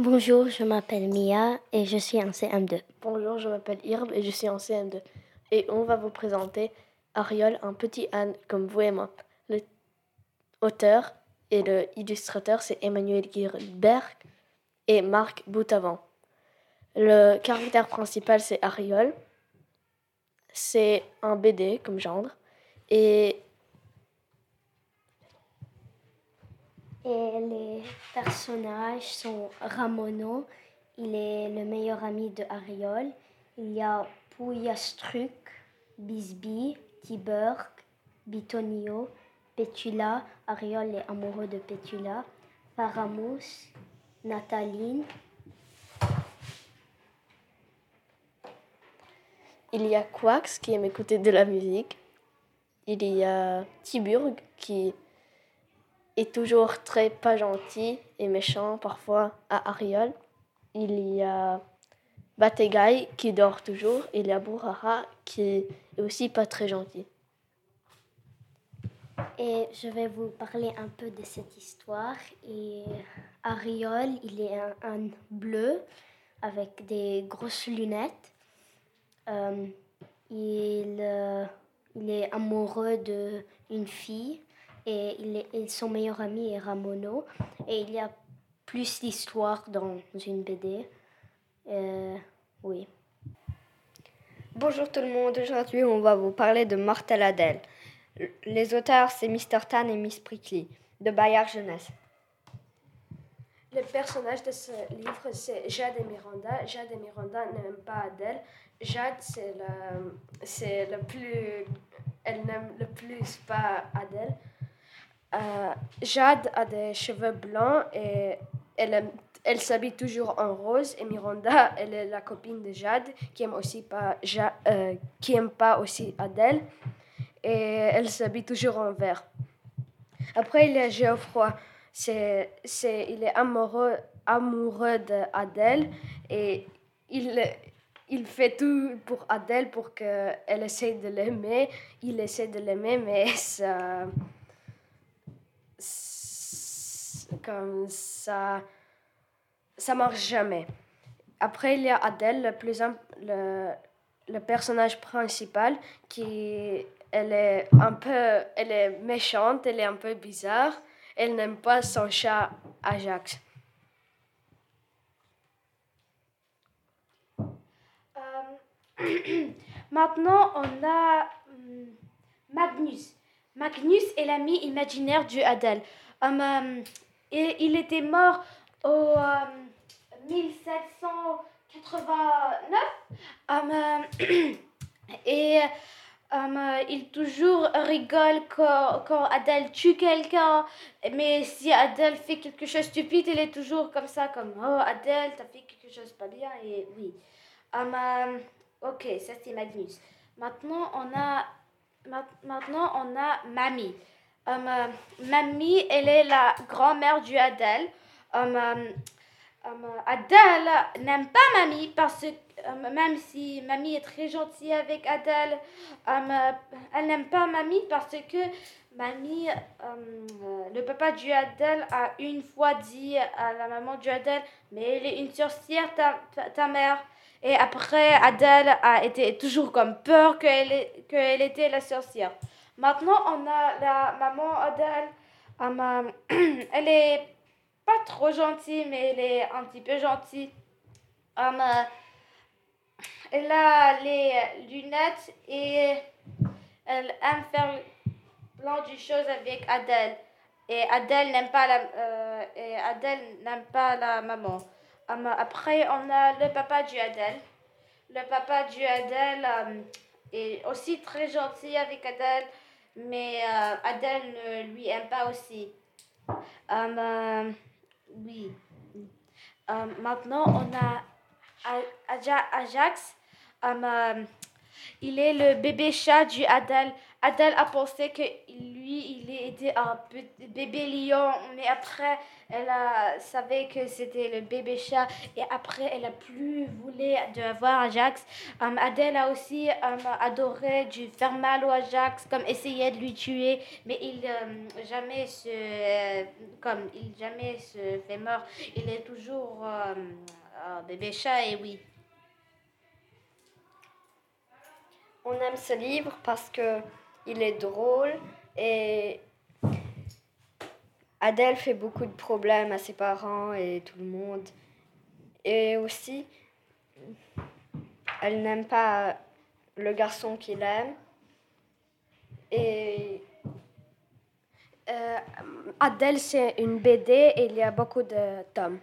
Bonjour, je m'appelle Mia et je suis en CM2. Bonjour, je m'appelle Irb et je suis en CM2. Et on va vous présenter Ariol, un petit âne comme vous et moi. Le auteur et le illustrateur, c'est Emmanuel Gilbert et Marc Boutavant. Le caractère principal, c'est Ariol. C'est un BD comme genre. Et les personnages sont Ramono, il est le meilleur ami de Ariol. Il y a Pouyastruc, Bisby, Tiburg, Bitonio, Petula. Ariol est amoureux de Petula. Paramus, Nataline. Il y a Quax qui aime écouter de la musique. Il y a Tiburg qui est toujours très pas gentil et méchant parfois à Ariol. Il y a Bategai qui dort toujours. Il y a Bourara qui est aussi pas très gentil. Et je vais vous parler un peu de cette histoire. Et Ariol, il est un, bleu avec des grosses lunettes. Euh, il, euh, il est amoureux d'une fille et, il est, son meilleur ami est Ramono. Et il y a plus d'histoires dans une BD. Euh, oui. Bonjour tout le monde, aujourd'hui on va vous parler de Mortel Adèle. Les auteurs c'est Mr. Tan et Miss Prickly de Bayard Jeunesse. Le personnage de ce livre c'est Jade et Miranda. Jade et Miranda n'aiment pas Adèle. Jade c'est le, c'est le plus, elle n'aime le plus pas Adèle. Euh, Jade a des cheveux blancs et elle, elle s'habille toujours en rose. Et Miranda, elle est la copine de Jade qui aime aussi pas, euh, qui aime pas aussi Adèle. Et elle s'habille toujours en vert. Après, il y a Geoffroy. C'est, c'est, il est amoureux, amoureux d'Adèle et il, il fait tout pour Adèle pour qu'elle essaie de l'aimer. Il essaie de l'aimer, mais ça comme ça, ça marche jamais. Après, il y a Adèle, le, plus, le, le personnage principal, qui elle est un peu, elle est méchante, elle est un peu bizarre. Elle n'aime pas son chat Ajax. Euh, maintenant, on a hum, Magnus. Magnus est l'ami imaginaire du Adèle. Um, um, et il était mort au 1789. Um, et il toujours rigole quand, quand Adèle tue quelqu'un. Mais si Adèle fait quelque chose de stupide, il est toujours comme ça, comme Oh Adèle, t'as fait quelque chose pas bien. Et oui. ok, ça c'est Magnus. Maintenant, on a Maintenant, on a Mamie. Um, mamie, elle est la grand-mère du Adèle. Um, um, Adèle n'aime pas Mamie parce que même si Mamie est très gentille avec Adèle, elle n'aime pas Mamie parce que Mamie, le papa du Adèle a une fois dit à la maman du Adèle, mais elle est une sorcière, ta, ta mère. Et après, Adèle a été toujours comme peur qu'elle était la sorcière. Maintenant, on a la maman Adèle. elle est pas trop gentille, mais elle est un petit peu gentille. elle a les lunettes et elle aime faire plein de choses avec Adèle. Et Adèle n'aime pas la, euh, et Adèle n'aime pas la maman. Après, on a le papa du Adèle. Le papa du Adèle euh, est aussi très gentil avec Adèle, mais euh, Adèle ne lui aime pas aussi. Euh, oui. maintenant, on a Ajax. Il est le bébé chat du Adèle. Adèle a pensé que lui, il était un bébé lion, mais après, elle a savait que c'était le bébé chat et après, elle a plus voulu de voir Ajax. Um, Adèle a aussi um, adoré faire mal au Ajax, comme essayer de lui tuer, mais il um, jamais se comme il jamais se fait mort. Il est toujours bébé chat et oui. On aime ce livre parce que il est drôle et Adèle fait beaucoup de problèmes à ses parents et tout le monde. Et aussi, elle n'aime pas le garçon qu'il aime. Et euh, Adèle, c'est une BD et il y a beaucoup de tomes.